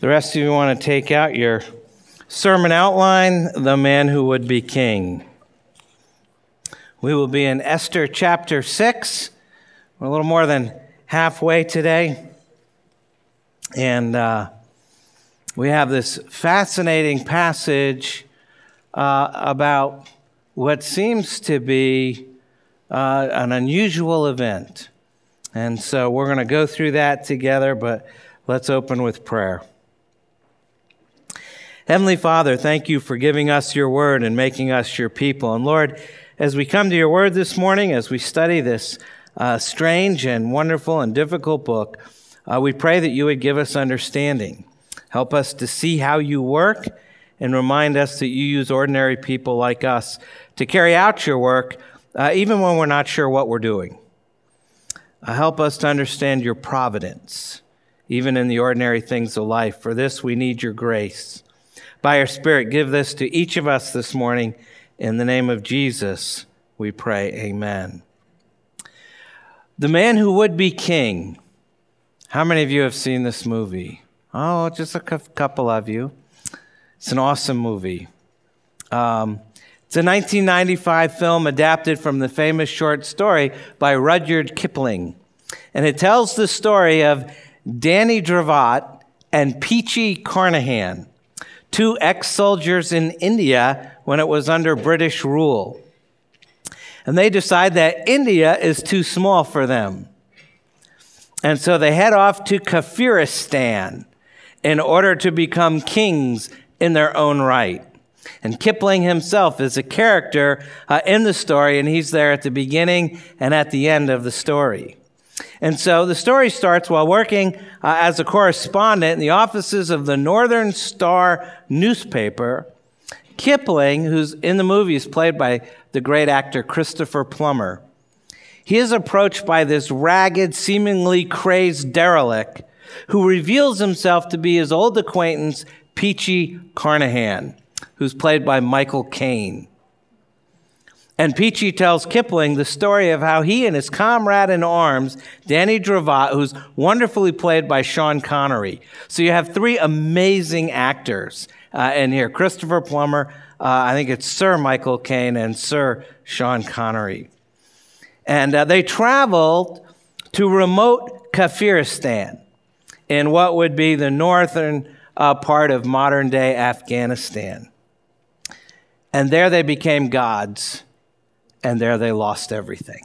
The rest of you want to take out your sermon outline, The Man Who Would Be King. We will be in Esther chapter 6. We're a little more than halfway today. And uh, we have this fascinating passage uh, about what seems to be uh, an unusual event. And so we're going to go through that together, but let's open with prayer. Heavenly Father, thank you for giving us your word and making us your people. And Lord, as we come to your word this morning, as we study this uh, strange and wonderful and difficult book, uh, we pray that you would give us understanding. Help us to see how you work and remind us that you use ordinary people like us to carry out your work uh, even when we're not sure what we're doing. Uh, help us to understand your providence, even in the ordinary things of life. For this, we need your grace. By your Spirit, give this to each of us this morning. In the name of Jesus, we pray. Amen. The Man Who Would Be King. How many of you have seen this movie? Oh, just a couple of you. It's an awesome movie. Um, it's a 1995 film adapted from the famous short story by Rudyard Kipling. And it tells the story of Danny Dravot and Peachy Carnehan, two ex soldiers in India when it was under British rule. And they decide that India is too small for them. And so they head off to Kafiristan in order to become kings in their own right. And Kipling himself is a character uh, in the story, and he's there at the beginning and at the end of the story. And so the story starts while working uh, as a correspondent in the offices of the Northern Star newspaper. Kipling, who's in the movie, is played by the great actor Christopher Plummer. He is approached by this ragged, seemingly crazed derelict who reveals himself to be his old acquaintance, Peachy Carnehan who's played by Michael Caine. And Peachy tells Kipling the story of how he and his comrade in arms, Danny Dravot, who's wonderfully played by Sean Connery. So you have three amazing actors uh, in here Christopher Plummer, uh, I think it's Sir Michael Caine, and Sir Sean Connery. And uh, they traveled to remote Kafiristan in what would be the northern uh, part of modern day Afghanistan. And there they became gods, and there they lost everything.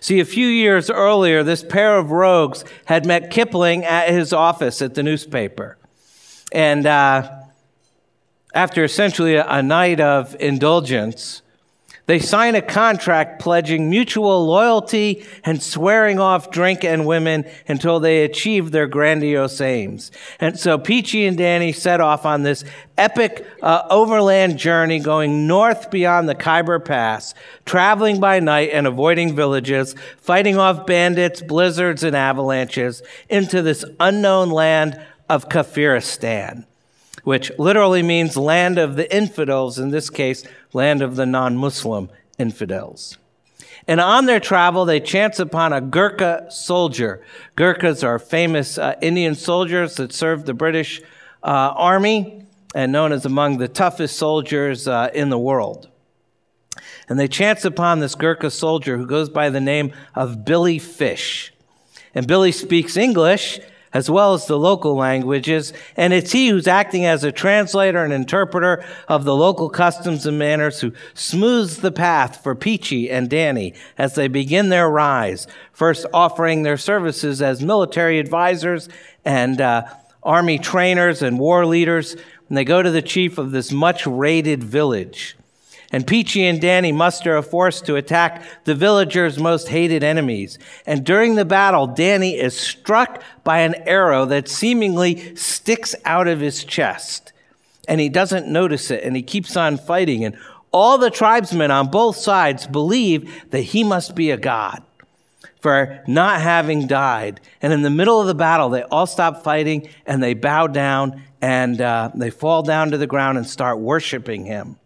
See, a few years earlier, this pair of rogues had met Kipling at his office at the newspaper. And uh, after essentially a, a night of indulgence, they sign a contract pledging mutual loyalty and swearing off drink and women until they achieve their grandiose aims. And so Peachy and Danny set off on this epic uh, overland journey going north beyond the Khyber Pass, traveling by night and avoiding villages, fighting off bandits, blizzards, and avalanches into this unknown land of Kafiristan which literally means land of the infidels, in this case, land of the non Muslim infidels. And on their travel, they chance upon a Gurkha soldier. Gurkhas are famous uh, Indian soldiers that served the British uh, army and known as among the toughest soldiers uh, in the world. And they chance upon this Gurkha soldier who goes by the name of Billy Fish. And Billy speaks English as well as the local languages, and it's he who's acting as a translator and interpreter of the local customs and manners who smooths the path for Peachy and Danny as they begin their rise, first offering their services as military advisors and uh, army trainers and war leaders. And they go to the chief of this much raided village. And Peachy and Danny muster a force to attack the villagers' most hated enemies. And during the battle, Danny is struck by an arrow that seemingly sticks out of his chest. And he doesn't notice it, and he keeps on fighting. And all the tribesmen on both sides believe that he must be a god for not having died. And in the middle of the battle, they all stop fighting and they bow down and uh, they fall down to the ground and start worshiping him.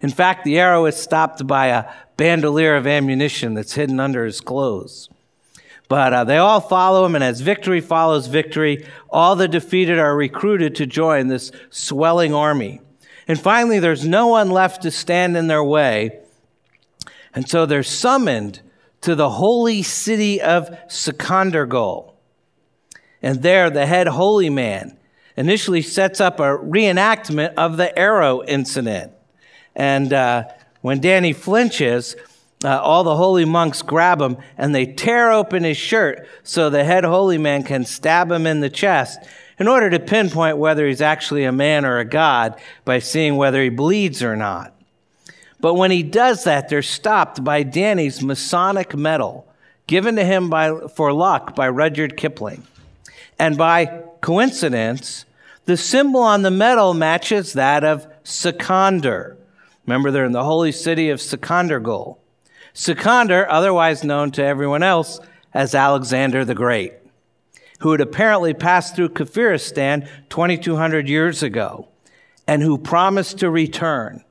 In fact, the arrow is stopped by a bandolier of ammunition that's hidden under his clothes. But uh, they all follow him, and as victory follows victory, all the defeated are recruited to join this swelling army. And finally, there's no one left to stand in their way. And so they're summoned to the holy city of Sikandergul. And there, the head holy man initially sets up a reenactment of the arrow incident. And uh, when Danny flinches, uh, all the holy monks grab him and they tear open his shirt so the head holy man can stab him in the chest in order to pinpoint whether he's actually a man or a god by seeing whether he bleeds or not. But when he does that, they're stopped by Danny's Masonic medal given to him by, for luck by Rudyard Kipling. And by coincidence, the symbol on the medal matches that of Sikander. Remember, they're in the holy city of Sikandergul. Sikander, otherwise known to everyone else as Alexander the Great, who had apparently passed through Kafiristan 2,200 years ago and who promised to return.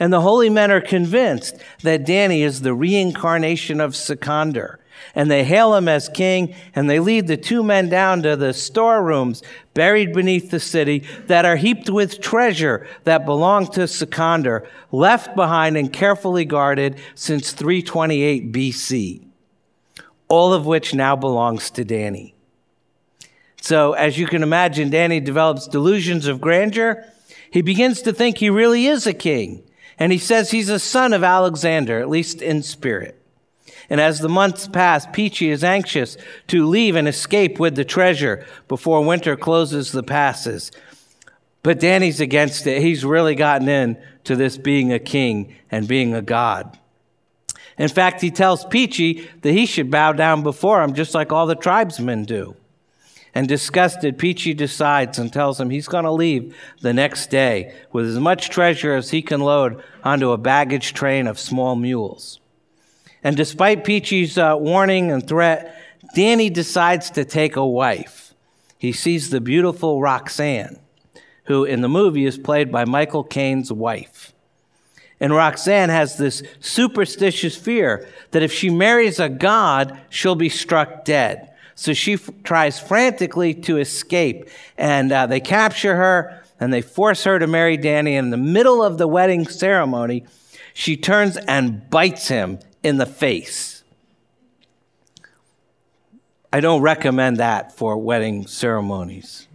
And the holy men are convinced that Danny is the reincarnation of Sikander and they hail him as king, and they lead the two men down to the storerooms buried beneath the city that are heaped with treasure that belonged to Sikander, left behind and carefully guarded since 328 BC, all of which now belongs to Danny. So, as you can imagine, Danny develops delusions of grandeur. He begins to think he really is a king, and he says he's a son of Alexander, at least in spirit. And as the months pass, Peachy is anxious to leave and escape with the treasure before winter closes the passes. But Danny's against it. He's really gotten in to this being a king and being a god. In fact, he tells Peachy that he should bow down before him just like all the tribesmen do. And disgusted, Peachy decides and tells him he's going to leave the next day with as much treasure as he can load onto a baggage train of small mules. And despite Peachy's uh, warning and threat, Danny decides to take a wife. He sees the beautiful Roxanne, who in the movie is played by Michael Caine's wife. And Roxanne has this superstitious fear that if she marries a god, she'll be struck dead. So she f- tries frantically to escape, and uh, they capture her and they force her to marry Danny. And in the middle of the wedding ceremony, she turns and bites him in the face. I don't recommend that for wedding ceremonies.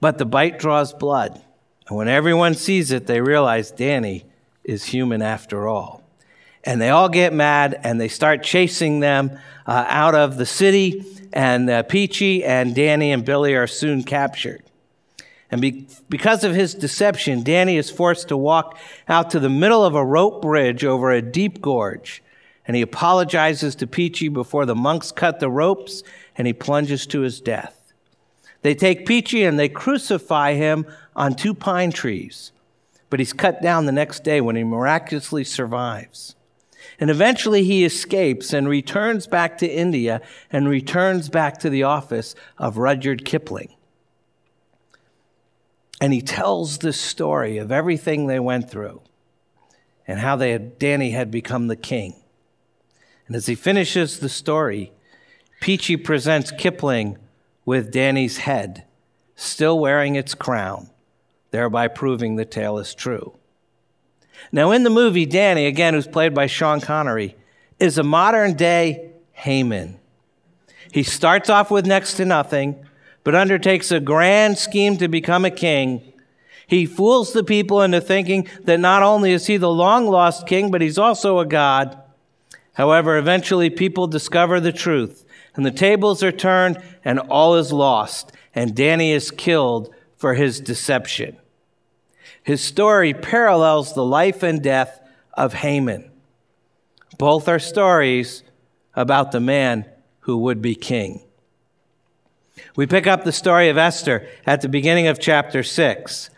But the bite draws blood. And when everyone sees it, they realize Danny is human after all. And they all get mad and they start chasing them uh, out of the city. And uh, Peachy and Danny and Billy are soon captured. And be- because of his deception, Danny is forced to walk out to the middle of a rope bridge over a deep gorge. And he apologizes to Peachy before the monks cut the ropes, and he plunges to his death. They take Peachy and they crucify him on two pine trees. But he's cut down the next day when he miraculously survives. And eventually he escapes and returns back to India and returns back to the office of Rudyard Kipling. And he tells the story of everything they went through and how they had, Danny had become the king. And as he finishes the story, Peachy presents Kipling with Danny's head, still wearing its crown, thereby proving the tale is true. Now, in the movie, Danny, again, who's played by Sean Connery, is a modern day Haman. He starts off with next to nothing but undertakes a grand scheme to become a king. He fools the people into thinking that not only is he the long lost king, but he's also a god. However, eventually people discover the truth, and the tables are turned, and all is lost, and Danny is killed for his deception. His story parallels the life and death of Haman. Both are stories about the man who would be king. We pick up the story of Esther at the beginning of chapter 6.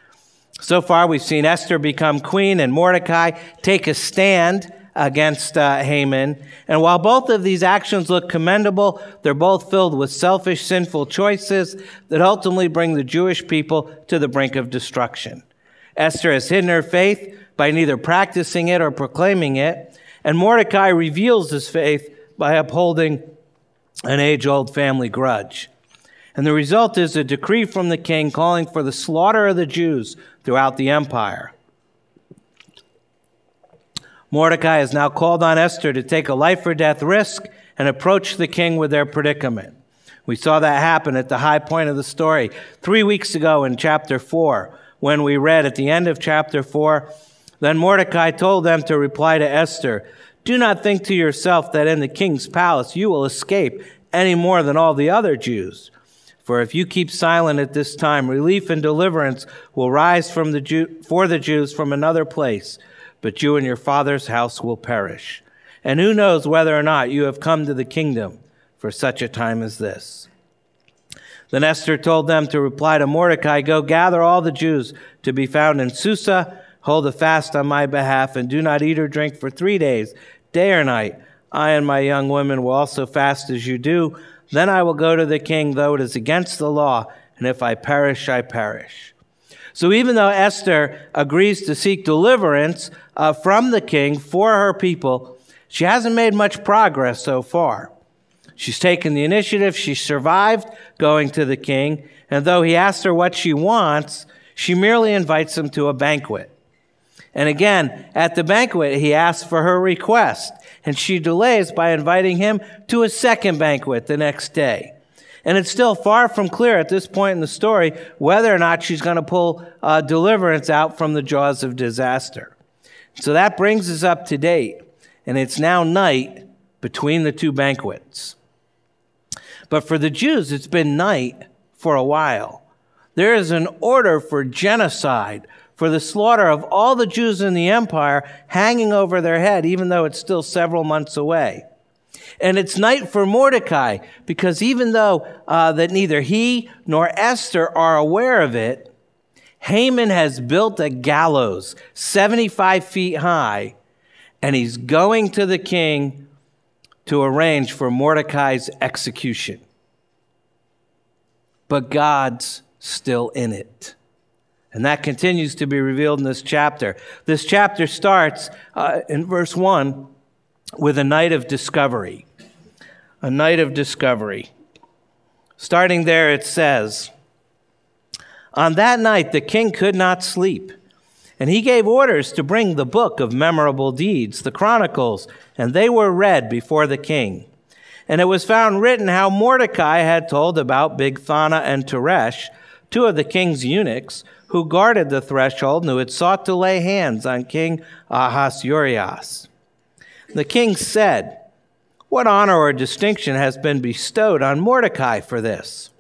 So far, we've seen Esther become queen and Mordecai take a stand against uh, Haman. And while both of these actions look commendable, they're both filled with selfish, sinful choices that ultimately bring the Jewish people to the brink of destruction. Esther has hidden her faith by neither practicing it or proclaiming it, and Mordecai reveals his faith by upholding an age old family grudge. And the result is a decree from the king calling for the slaughter of the Jews throughout the empire. Mordecai has now called on Esther to take a life or death risk and approach the king with their predicament. We saw that happen at the high point of the story three weeks ago in chapter 4, when we read at the end of chapter 4 Then Mordecai told them to reply to Esther, Do not think to yourself that in the king's palace you will escape any more than all the other Jews. For if you keep silent at this time, relief and deliverance will rise from the Jew, for the Jews from another place, but you and your father's house will perish. And who knows whether or not you have come to the kingdom for such a time as this? Then Esther told them to reply to Mordecai, Go gather all the Jews to be found in Susa, hold a fast on my behalf, and do not eat or drink for three days, day or night. I and my young women will also fast as you do then I will go to the king, though it is against the law, and if I perish, I perish. So even though Esther agrees to seek deliverance uh, from the king for her people, she hasn't made much progress so far. She's taken the initiative, she survived going to the king, and though he asks her what she wants, she merely invites him to a banquet. And again, at the banquet, he asks for her request and she delays by inviting him to a second banquet the next day. And it's still far from clear at this point in the story whether or not she's going to pull uh, deliverance out from the jaws of disaster. So that brings us up to date, and it's now night between the two banquets. But for the Jews, it's been night for a while. There is an order for genocide for the slaughter of all the Jews in the empire hanging over their head, even though it's still several months away. And it's night for Mordecai, because even though uh, that neither he nor Esther are aware of it, Haman has built a gallows 75 feet high, and he's going to the king to arrange for Mordecai's execution. But God's still in it. And that continues to be revealed in this chapter. This chapter starts uh, in verse 1 with a night of discovery. A night of discovery. Starting there, it says, On that night the king could not sleep, and he gave orders to bring the book of memorable deeds, the Chronicles, and they were read before the king. And it was found written how Mordecai had told about Bigthana and Teresh, two of the king's eunuchs, who guarded the threshold and who had sought to lay hands on King Ahasuerus. The king said, What honor or distinction has been bestowed on Mordecai for this?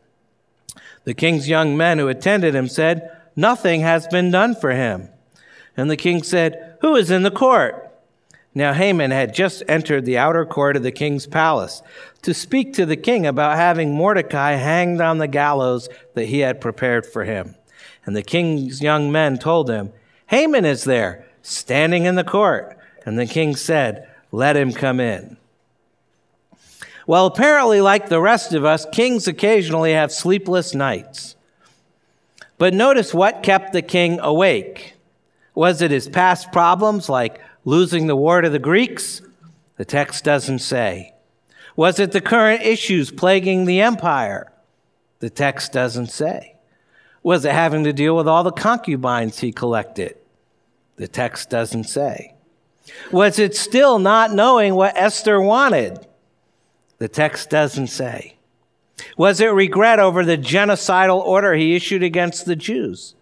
The king's young men who attended him said, Nothing has been done for him. And the king said, Who is in the court? Now Haman had just entered the outer court of the king's palace to speak to the king about having Mordecai hanged on the gallows that he had prepared for him. And the king's young men told him, Haman is there, standing in the court. And the king said, Let him come in. Well, apparently, like the rest of us, kings occasionally have sleepless nights. But notice what kept the king awake. Was it his past problems, like losing the war to the Greeks? The text doesn't say. Was it the current issues plaguing the empire? The text doesn't say. Was it having to deal with all the concubines he collected? The text doesn't say. Was it still not knowing what Esther wanted? The text doesn't say. Was it regret over the genocidal order he issued against the Jews?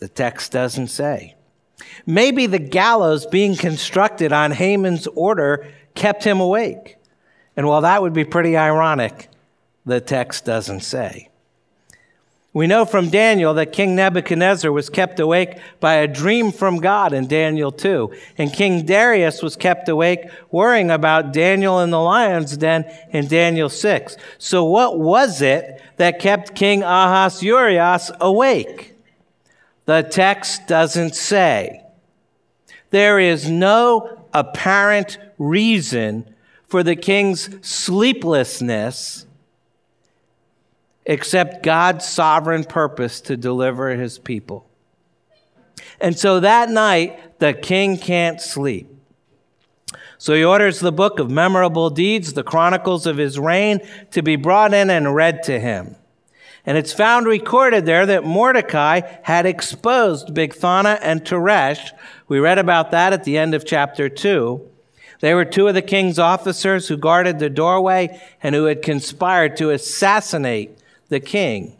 The text doesn't say. Maybe the gallows being constructed on Haman's order kept him awake. And while that would be pretty ironic, the text doesn't say. We know from Daniel that King Nebuchadnezzar was kept awake by a dream from God in Daniel 2. And King Darius was kept awake worrying about Daniel in the lion's den in Daniel 6. So what was it that kept King Ahasuerus awake? The text doesn't say. There is no apparent reason for the king's sleeplessness except God's sovereign purpose to deliver his people. And so that night, the king can't sleep. So he orders the book of memorable deeds, the chronicles of his reign, to be brought in and read to him. And it's found recorded there that Mordecai had exposed Bigthana and Teresh. We read about that at the end of chapter 2. They were two of the king's officers who guarded the doorway and who had conspired to assassinate the king.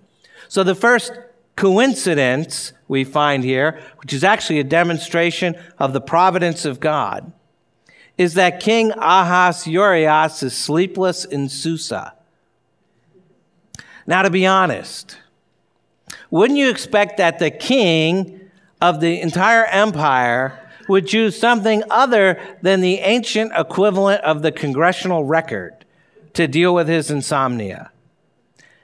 So the first coincidence we find here, which is actually a demonstration of the providence of God, is that King Ahasuerus is sleepless in Susa. Now, to be honest, wouldn't you expect that the king of the entire empire would choose something other than the ancient equivalent of the congressional record to deal with his insomnia?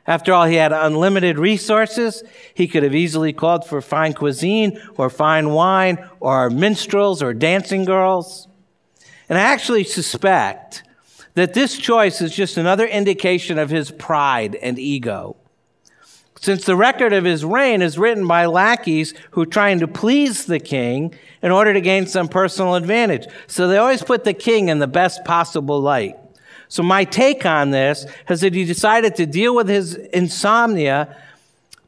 After all, he had unlimited resources. He could have easily called for fine cuisine or fine wine or minstrels or dancing girls. And I actually suspect that this choice is just another indication of his pride and ego. Since the record of his reign is written by lackeys who are trying to please the king in order to gain some personal advantage. So they always put the king in the best possible light. So my take on this is that he decided to deal with his insomnia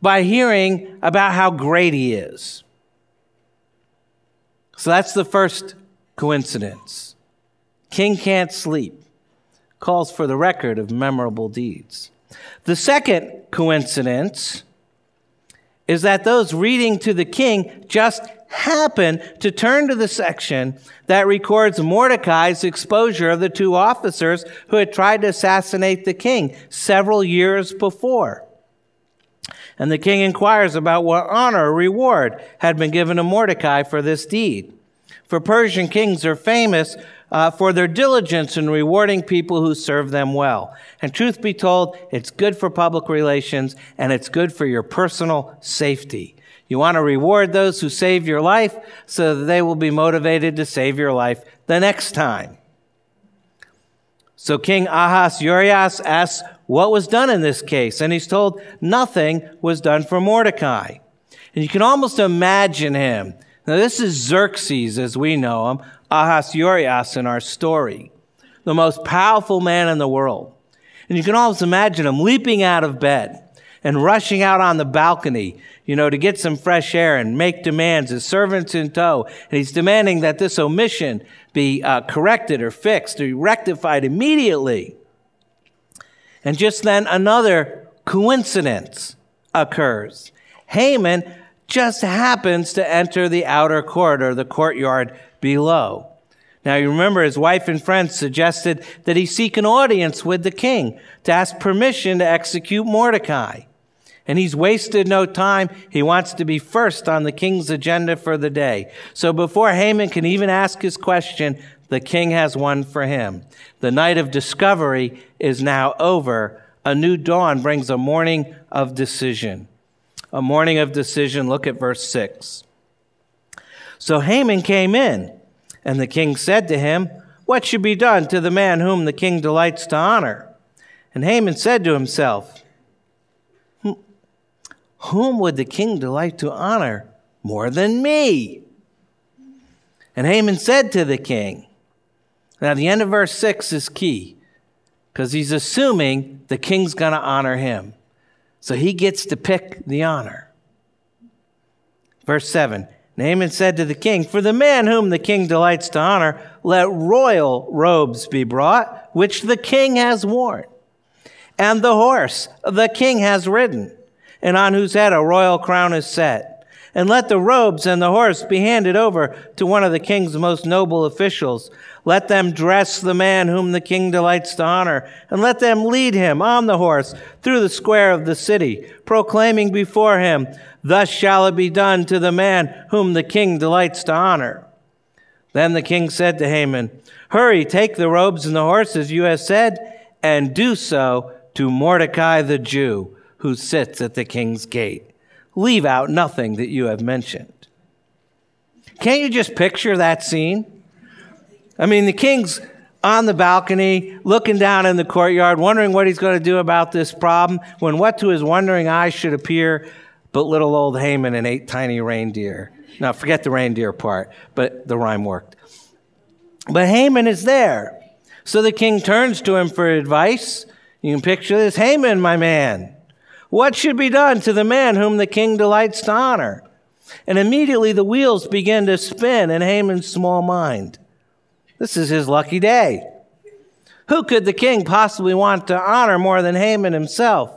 by hearing about how great he is. So that's the first coincidence. King can't sleep, calls for the record of memorable deeds. The second coincidence is that those reading to the king just happen to turn to the section that records Mordecai's exposure of the two officers who had tried to assassinate the king several years before. And the king inquires about what honor or reward had been given to Mordecai for this deed. For Persian kings are famous uh, for their diligence in rewarding people who serve them well. And truth be told, it's good for public relations and it's good for your personal safety. You want to reward those who save your life so that they will be motivated to save your life the next time. So King Ahasuerus asks what was done in this case, and he's told nothing was done for Mordecai. And you can almost imagine him. Now, this is Xerxes as we know him, Ahasuerus in our story, the most powerful man in the world. And you can almost imagine him leaping out of bed and rushing out on the balcony, you know, to get some fresh air and make demands, his servants in tow. And he's demanding that this omission be uh, corrected or fixed or rectified immediately. And just then another coincidence occurs. Haman just happens to enter the outer court or the courtyard below. Now, you remember his wife and friends suggested that he seek an audience with the king to ask permission to execute Mordecai. And he's wasted no time. He wants to be first on the king's agenda for the day. So before Haman can even ask his question, the king has one for him. The night of discovery is now over. A new dawn brings a morning of decision. A morning of decision. Look at verse 6. So Haman came in, and the king said to him, What should be done to the man whom the king delights to honor? And Haman said to himself, Whom would the king delight to honor more than me? And Haman said to the king, Now, the end of verse 6 is key because he's assuming the king's going to honor him. So he gets to pick the honor. Verse 7 Haman said to the king, For the man whom the king delights to honor, let royal robes be brought, which the king has worn, and the horse the king has ridden, and on whose head a royal crown is set. And let the robes and the horse be handed over to one of the king's most noble officials. Let them dress the man whom the king delights to honor, and let them lead him on the horse through the square of the city, proclaiming before him, Thus shall it be done to the man whom the king delights to honor. Then the king said to Haman, Hurry, take the robes and the horses you have said, and do so to Mordecai the Jew, who sits at the king's gate. Leave out nothing that you have mentioned. Can't you just picture that scene? I mean, the king's on the balcony, looking down in the courtyard, wondering what he's going to do about this problem, when what to his wondering eyes should appear but little old Haman and eight tiny reindeer. Now, forget the reindeer part, but the rhyme worked. But Haman is there. So the king turns to him for advice. You can picture this Haman, my man. What should be done to the man whom the king delights to honor? And immediately the wheels begin to spin in Haman's small mind. This is his lucky day. Who could the king possibly want to honor more than Haman himself?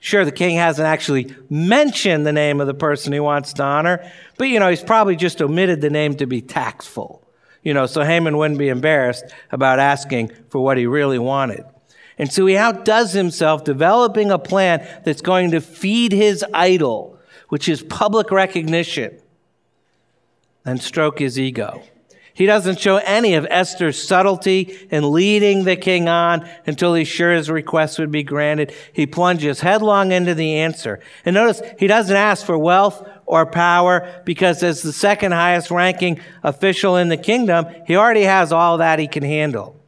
Sure, the king hasn't actually mentioned the name of the person he wants to honor, but you know, he's probably just omitted the name to be tactful. You know, so Haman wouldn't be embarrassed about asking for what he really wanted. And so he outdoes himself developing a plan that's going to feed his idol, which is public recognition, and stroke his ego. He doesn't show any of Esther's subtlety in leading the king on until he's sure his request would be granted. He plunges headlong into the answer. And notice, he doesn't ask for wealth or power because as the second highest ranking official in the kingdom, he already has all that he can handle.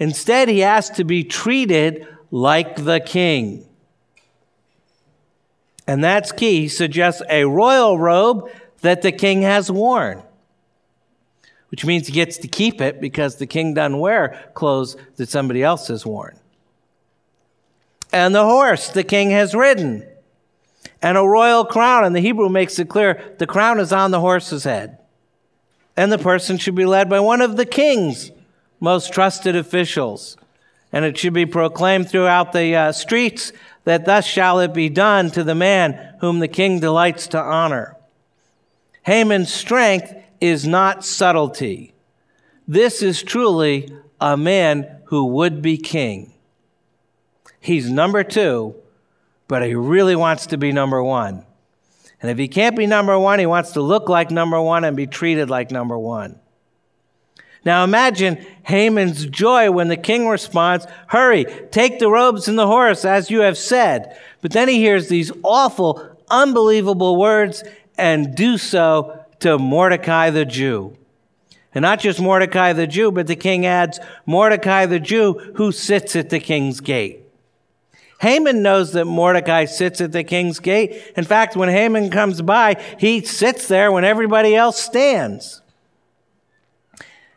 Instead, he asks to be treated like the king. And that's key. He suggests a royal robe that the king has worn which means he gets to keep it because the king doesn't wear clothes that somebody else has worn. And the horse the king has ridden, and a royal crown. And the Hebrew makes it clear the crown is on the horse's head. And the person should be led by one of the king's most trusted officials. And it should be proclaimed throughout the uh, streets that thus shall it be done to the man whom the king delights to honor. Haman's strength is not subtlety. This is truly a man who would be king. He's number two, but he really wants to be number one. And if he can't be number one, he wants to look like number one and be treated like number one. Now imagine Haman's joy when the king responds, Hurry, take the robes and the horse, as you have said. But then he hears these awful, unbelievable words, and do so to Mordecai the Jew. And not just Mordecai the Jew, but the king adds Mordecai the Jew who sits at the king's gate. Haman knows that Mordecai sits at the king's gate. In fact, when Haman comes by, he sits there when everybody else stands.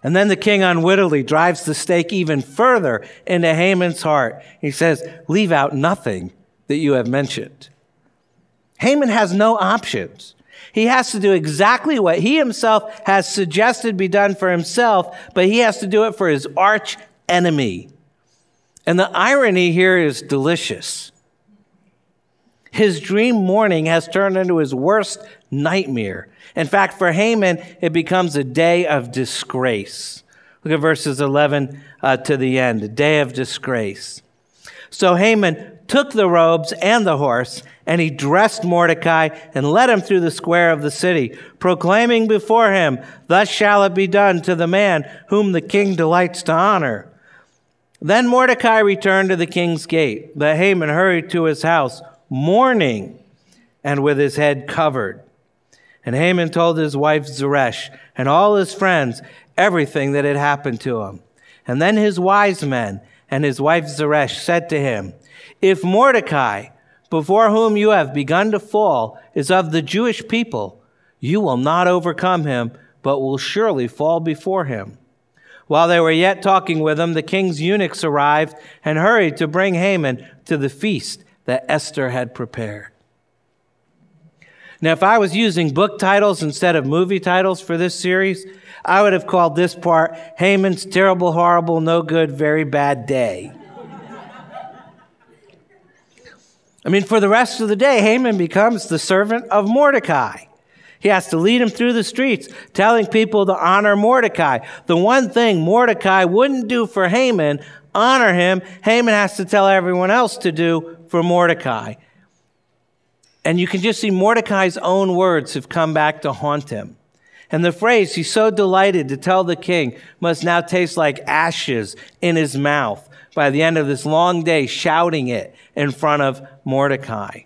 And then the king unwittingly drives the stake even further into Haman's heart. He says, Leave out nothing that you have mentioned. Haman has no options. He has to do exactly what he himself has suggested be done for himself, but he has to do it for his arch enemy. And the irony here is delicious. His dream morning has turned into his worst nightmare. In fact, for Haman, it becomes a day of disgrace. Look at verses 11 uh, to the end, a day of disgrace. So Haman took the robes and the horse and he dressed Mordecai and led him through the square of the city, proclaiming before him, Thus shall it be done to the man whom the king delights to honor. Then Mordecai returned to the king's gate, but Haman hurried to his house, mourning and with his head covered. And Haman told his wife Zeresh and all his friends everything that had happened to him. And then his wise men and his wife Zeresh said to him, If Mordecai, before whom you have begun to fall is of the Jewish people. You will not overcome him, but will surely fall before him. While they were yet talking with him, the king's eunuchs arrived and hurried to bring Haman to the feast that Esther had prepared. Now, if I was using book titles instead of movie titles for this series, I would have called this part Haman's Terrible, Horrible, No Good, Very Bad Day. I mean, for the rest of the day, Haman becomes the servant of Mordecai. He has to lead him through the streets, telling people to honor Mordecai. The one thing Mordecai wouldn't do for Haman, honor him, Haman has to tell everyone else to do for Mordecai. And you can just see Mordecai's own words have come back to haunt him. And the phrase, he's so delighted to tell the king, must now taste like ashes in his mouth by the end of this long day shouting it in front of Mordecai.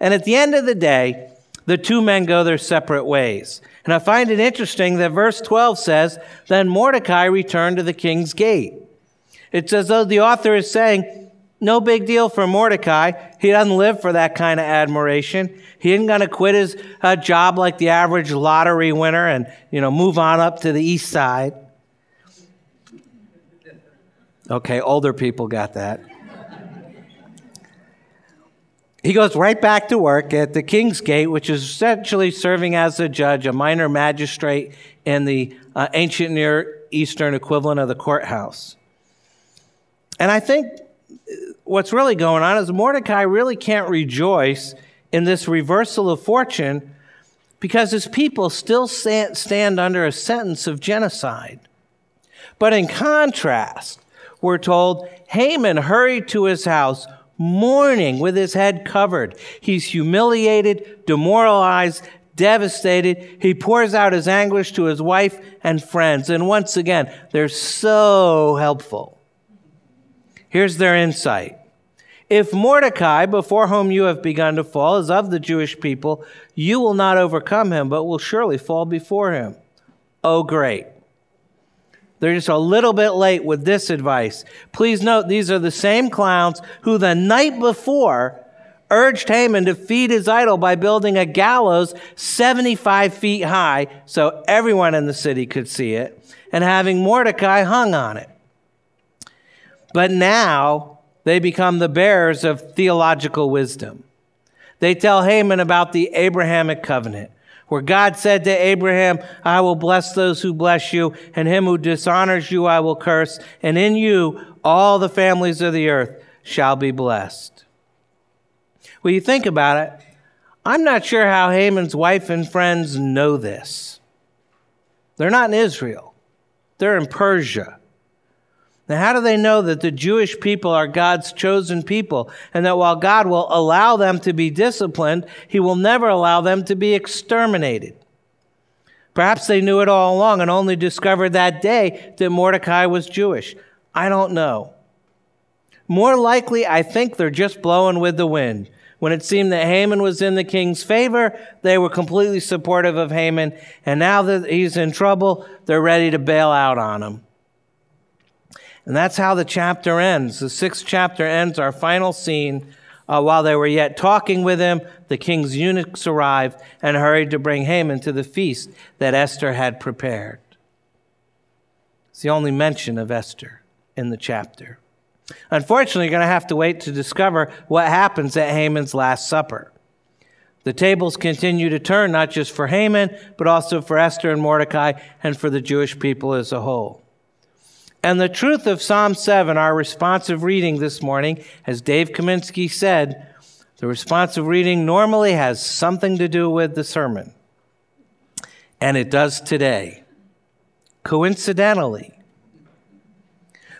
And at the end of the day, the two men go their separate ways. And I find it interesting that verse 12 says, Then Mordecai returned to the king's gate. It's as though the author is saying, no big deal for Mordecai. He doesn't live for that kind of admiration. He isn't going to quit his uh, job like the average lottery winner and, you know, move on up to the east side. Okay, older people got that. he goes right back to work at the King's Gate, which is essentially serving as a judge, a minor magistrate in the uh, ancient Near Eastern equivalent of the courthouse. And I think what's really going on is Mordecai really can't rejoice in this reversal of fortune because his people still stand under a sentence of genocide. But in contrast, we're told Haman hurried to his house mourning with his head covered. He's humiliated, demoralized, devastated. He pours out his anguish to his wife and friends. And once again, they're so helpful. Here's their insight. If Mordecai, before whom you have begun to fall, is of the Jewish people, you will not overcome him, but will surely fall before him. Oh, great. They're just a little bit late with this advice. Please note, these are the same clowns who the night before urged Haman to feed his idol by building a gallows 75 feet high so everyone in the city could see it and having Mordecai hung on it. But now they become the bearers of theological wisdom. They tell Haman about the Abrahamic covenant, where God said to Abraham, I will bless those who bless you, and him who dishonors you I will curse, and in you all the families of the earth shall be blessed. Well, you think about it, I'm not sure how Haman's wife and friends know this. They're not in Israel, they're in Persia. Now, how do they know that the Jewish people are God's chosen people and that while God will allow them to be disciplined, He will never allow them to be exterminated? Perhaps they knew it all along and only discovered that day that Mordecai was Jewish. I don't know. More likely, I think they're just blowing with the wind. When it seemed that Haman was in the king's favor, they were completely supportive of Haman. And now that he's in trouble, they're ready to bail out on him. And that's how the chapter ends. The sixth chapter ends our final scene. Uh, while they were yet talking with him, the king's eunuchs arrived and hurried to bring Haman to the feast that Esther had prepared. It's the only mention of Esther in the chapter. Unfortunately, you're going to have to wait to discover what happens at Haman's Last Supper. The tables continue to turn, not just for Haman, but also for Esther and Mordecai and for the Jewish people as a whole. And the truth of Psalm 7, our responsive reading this morning, as Dave Kaminsky said, the responsive reading normally has something to do with the sermon. And it does today, coincidentally.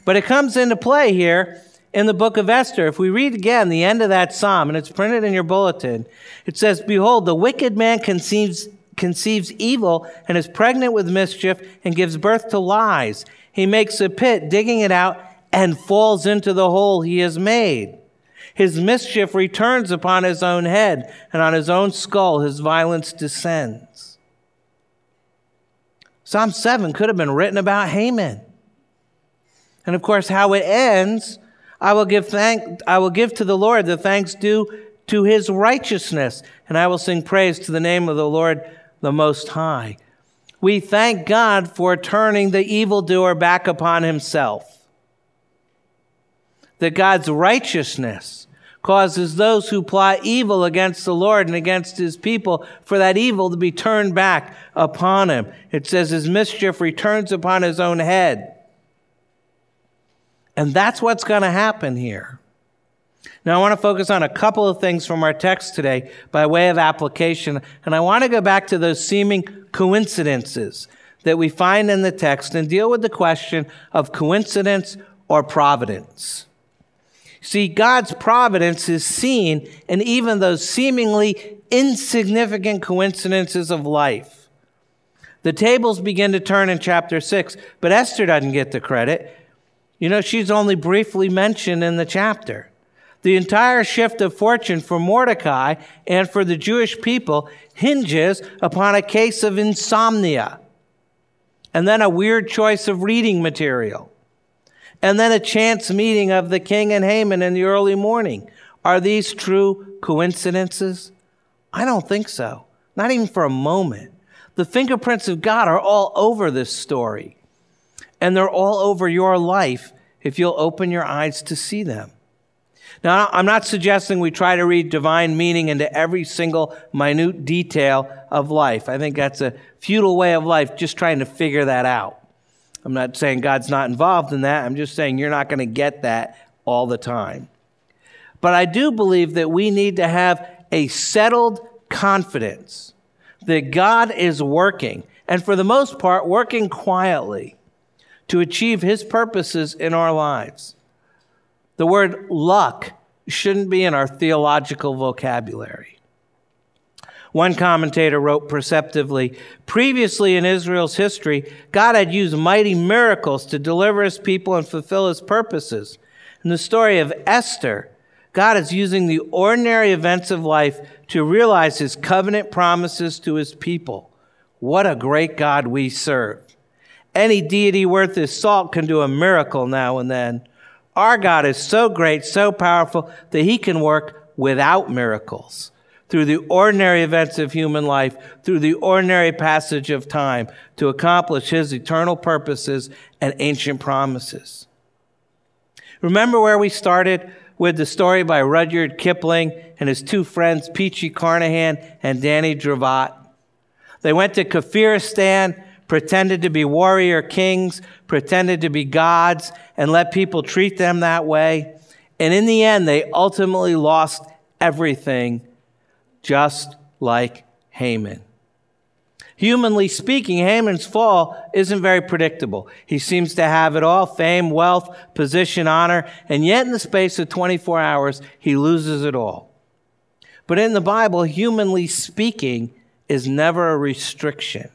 But it comes into play here in the book of Esther. If we read again the end of that psalm, and it's printed in your bulletin, it says, Behold, the wicked man conceives, conceives evil and is pregnant with mischief and gives birth to lies. He makes a pit, digging it out, and falls into the hole he has made. His mischief returns upon his own head, and on his own skull his violence descends. Psalm 7 could have been written about Haman. And of course, how it ends, I will give thank I will give to the Lord the thanks due to his righteousness, and I will sing praise to the name of the Lord the Most High we thank God for turning the evildoer back upon himself. That God's righteousness causes those who plot evil against the Lord and against his people for that evil to be turned back upon him. It says his mischief returns upon his own head. And that's what's going to happen here. Now, I want to focus on a couple of things from our text today by way of application, and I want to go back to those seeming coincidences that we find in the text and deal with the question of coincidence or providence. See, God's providence is seen in even those seemingly insignificant coincidences of life. The tables begin to turn in chapter 6, but Esther doesn't get the credit. You know, she's only briefly mentioned in the chapter. The entire shift of fortune for Mordecai and for the Jewish people hinges upon a case of insomnia, and then a weird choice of reading material, and then a chance meeting of the king and Haman in the early morning. Are these true coincidences? I don't think so, not even for a moment. The fingerprints of God are all over this story, and they're all over your life if you'll open your eyes to see them. Now, I'm not suggesting we try to read divine meaning into every single minute detail of life. I think that's a futile way of life, just trying to figure that out. I'm not saying God's not involved in that. I'm just saying you're not going to get that all the time. But I do believe that we need to have a settled confidence that God is working, and for the most part, working quietly to achieve his purposes in our lives. The word luck shouldn't be in our theological vocabulary. One commentator wrote perceptively Previously in Israel's history, God had used mighty miracles to deliver his people and fulfill his purposes. In the story of Esther, God is using the ordinary events of life to realize his covenant promises to his people. What a great God we serve. Any deity worth his salt can do a miracle now and then. Our God is so great, so powerful, that he can work without miracles through the ordinary events of human life, through the ordinary passage of time, to accomplish his eternal purposes and ancient promises. Remember where we started with the story by Rudyard Kipling and his two friends, Peachy Carnehan and Danny Dravot? They went to Kafiristan, pretended to be warrior kings, pretended to be gods, and let people treat them that way. And in the end, they ultimately lost everything just like Haman. Humanly speaking, Haman's fall isn't very predictable. He seems to have it all fame, wealth, position, honor, and yet in the space of 24 hours, he loses it all. But in the Bible, humanly speaking is never a restriction.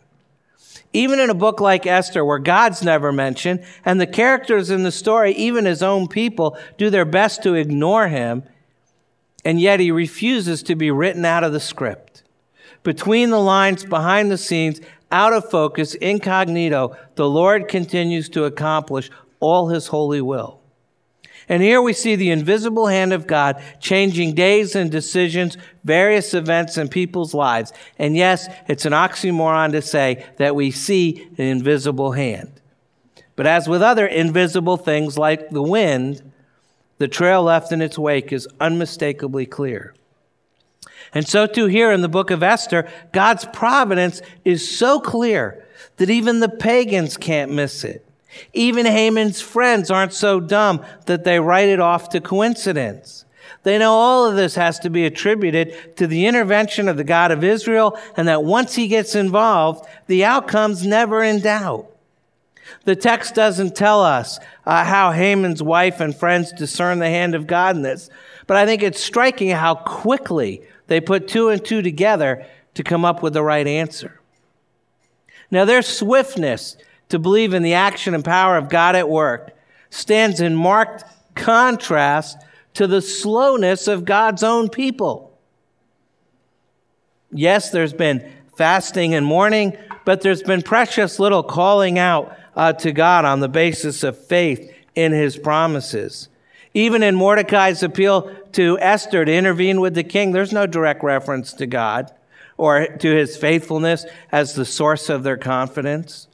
Even in a book like Esther, where God's never mentioned, and the characters in the story, even his own people, do their best to ignore him, and yet he refuses to be written out of the script. Between the lines, behind the scenes, out of focus, incognito, the Lord continues to accomplish all his holy will. And here we see the invisible hand of God changing days and decisions, various events in people's lives. And yes, it's an oxymoron to say that we see an invisible hand. But as with other invisible things like the wind, the trail left in its wake is unmistakably clear. And so, too, here in the book of Esther, God's providence is so clear that even the pagans can't miss it. Even Haman's friends aren't so dumb that they write it off to coincidence. They know all of this has to be attributed to the intervention of the God of Israel, and that once he gets involved, the outcome's never in doubt. The text doesn't tell us uh, how Haman's wife and friends discern the hand of God in this, but I think it's striking how quickly they put two and two together to come up with the right answer. Now, their swiftness to believe in the action and power of God at work stands in marked contrast to the slowness of God's own people. Yes, there's been fasting and mourning, but there's been precious little calling out uh, to God on the basis of faith in his promises. Even in Mordecai's appeal to Esther to intervene with the king, there's no direct reference to God or to his faithfulness as the source of their confidence.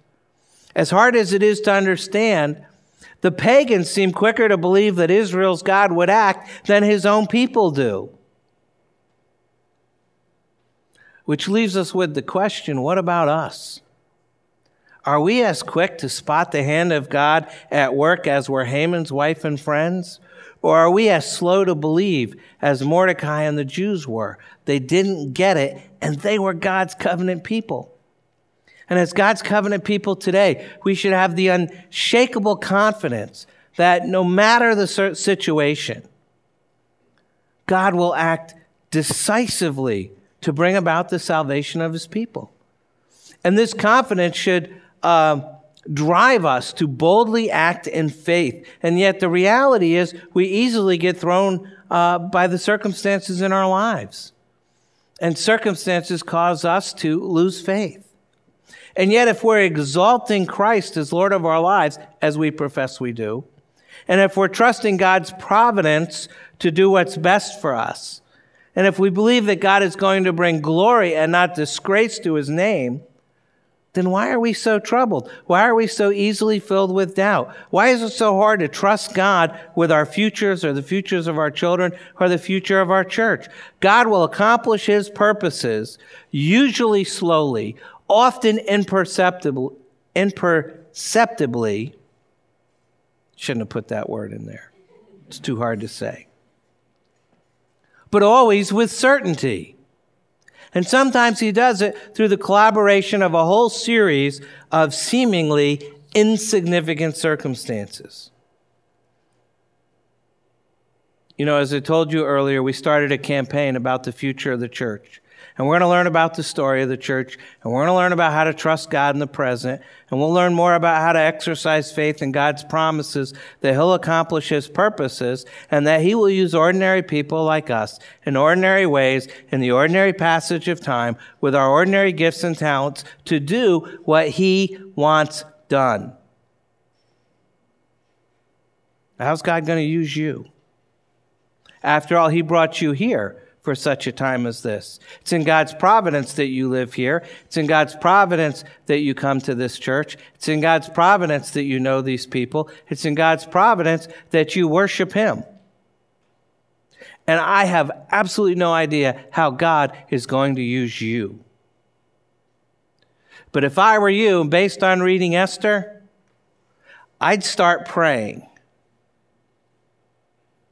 As hard as it is to understand, the pagans seem quicker to believe that Israel's God would act than his own people do. Which leaves us with the question what about us? Are we as quick to spot the hand of God at work as were Haman's wife and friends? Or are we as slow to believe as Mordecai and the Jews were? They didn't get it, and they were God's covenant people. And as God's covenant people today, we should have the unshakable confidence that no matter the situation, God will act decisively to bring about the salvation of his people. And this confidence should uh, drive us to boldly act in faith. And yet the reality is we easily get thrown uh, by the circumstances in our lives. And circumstances cause us to lose faith. And yet, if we're exalting Christ as Lord of our lives, as we profess we do, and if we're trusting God's providence to do what's best for us, and if we believe that God is going to bring glory and not disgrace to his name, then why are we so troubled? Why are we so easily filled with doubt? Why is it so hard to trust God with our futures or the futures of our children or the future of our church? God will accomplish his purposes, usually slowly, often imperceptibly, imperceptibly. Shouldn't have put that word in there. It's too hard to say. But always with certainty. And sometimes he does it through the collaboration of a whole series of seemingly insignificant circumstances. You know, as I told you earlier, we started a campaign about the future of the church. And we're going to learn about the story of the church, and we're going to learn about how to trust God in the present, and we'll learn more about how to exercise faith in God's promises that He'll accomplish His purposes, and that He will use ordinary people like us in ordinary ways, in the ordinary passage of time, with our ordinary gifts and talents, to do what He wants done. How's God going to use you? After all, He brought you here for such a time as this. It's in God's providence that you live here. It's in God's providence that you come to this church. It's in God's providence that you know these people. It's in God's providence that you worship Him. And I have absolutely no idea how God is going to use you. But if I were you, based on reading Esther, I'd start praying.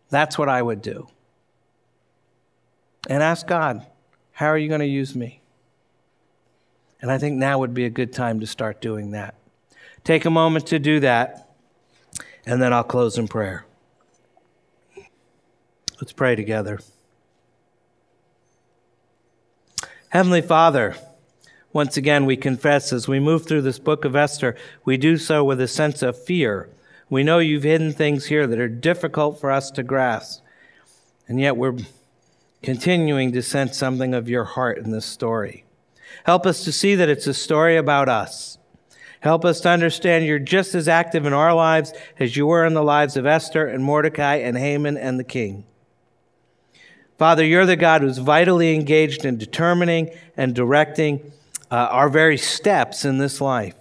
That's what I would do and ask God, How are you going to use me? And I think now would be a good time to start doing that. Take a moment to do that, and then I'll close in prayer. Let's pray together. Heavenly Father, once again, we confess as we move through this book of Esther, we do so with a sense of fear. We know you've hidden things here that are difficult for us to grasp, and yet we're continuing to sense something of your heart in this story. Help us to see that it's a story about us. Help us to understand you're just as active in our lives as you were in the lives of Esther and Mordecai and Haman and the king. Father, you're the God who's vitally engaged in determining and directing uh, our very steps in this life.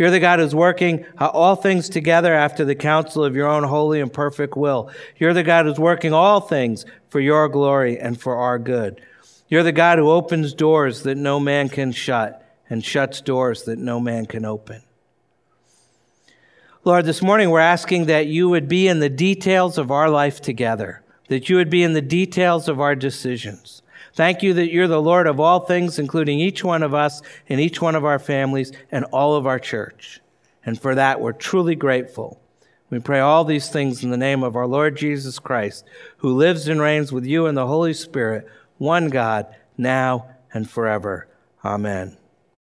You're the God who's working all things together after the counsel of your own holy and perfect will. You're the God who's working all things for your glory and for our good. You're the God who opens doors that no man can shut and shuts doors that no man can open. Lord, this morning we're asking that you would be in the details of our life together, that you would be in the details of our decisions. Thank you that you're the Lord of all things, including each one of us and each one of our families and all of our church. And for that, we're truly grateful. We pray all these things in the name of our Lord Jesus Christ, who lives and reigns with you in the Holy Spirit, one God, now and forever. Amen.